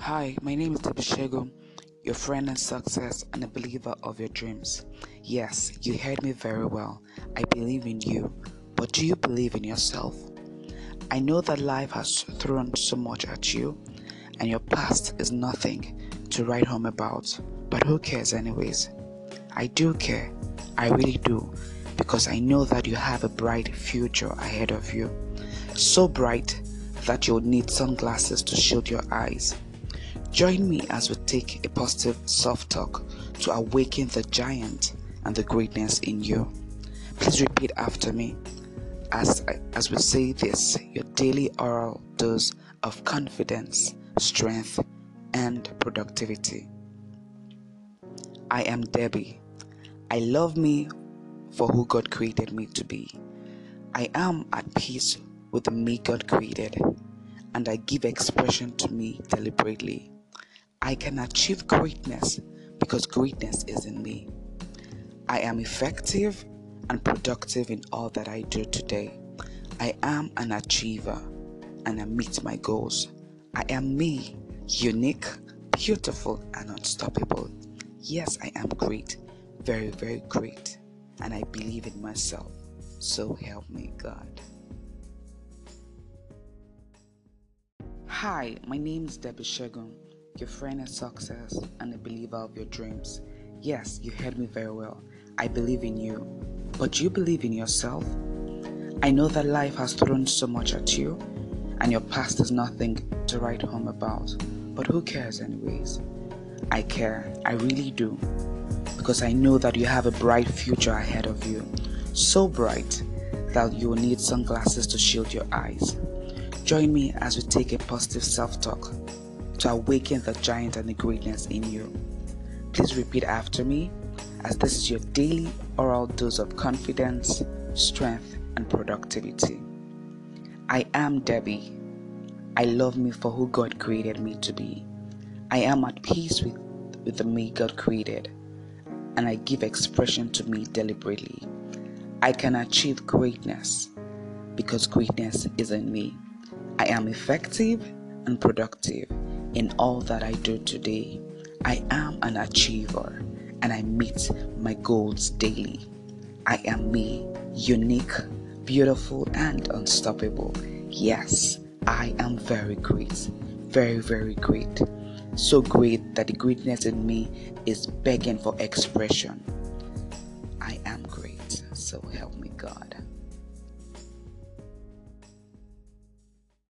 Hi, my name is Debishego, your friend in success and a believer of your dreams. Yes, you heard me very well. I believe in you, but do you believe in yourself? I know that life has thrown so much at you, and your past is nothing to write home about, but who cares, anyways? I do care, I really do, because I know that you have a bright future ahead of you. So bright that you'll need sunglasses to shield your eyes. Join me as we take a positive self talk to awaken the giant and the greatness in you. Please repeat after me as, as we say this your daily oral dose of confidence, strength, and productivity. I am Debbie. I love me for who God created me to be. I am at peace with the me God created, and I give expression to me deliberately. I can achieve greatness because greatness is in me. I am effective and productive in all that I do today. I am an achiever and I meet my goals. I am me, unique, beautiful, and unstoppable. Yes, I am great, very, very great, and I believe in myself. So help me, God. Hi, my name is Debbie Shegun your friend in success, and a believer of your dreams. Yes, you heard me very well. I believe in you. But do you believe in yourself? I know that life has thrown so much at you, and your past is nothing to write home about. But who cares, anyways? I care, I really do. Because I know that you have a bright future ahead of you. So bright that you will need sunglasses to shield your eyes. Join me as we take a positive self talk to awaken the giant and the greatness in you. Please repeat after me, as this is your daily oral dose of confidence, strength, and productivity. I am Debbie. I love me for who God created me to be. I am at peace with, with the me God created, and I give expression to me deliberately. I can achieve greatness because greatness is in me. I am effective and productive in all that I do today. I am an achiever and I meet my goals daily. I am me, unique, beautiful, and unstoppable. Yes, I am very great, very, very great. So great that the greatness in me is begging for expression. I am great, so help me God.